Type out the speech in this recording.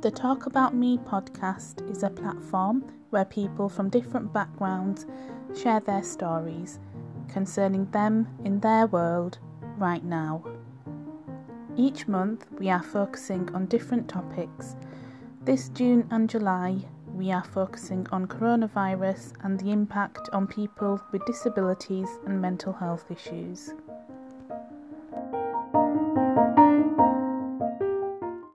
The Talk About Me podcast is a platform where people from different backgrounds share their stories concerning them in their world right now. Each month we are focusing on different topics. This June and July we are focusing on coronavirus and the impact on people with disabilities and mental health issues.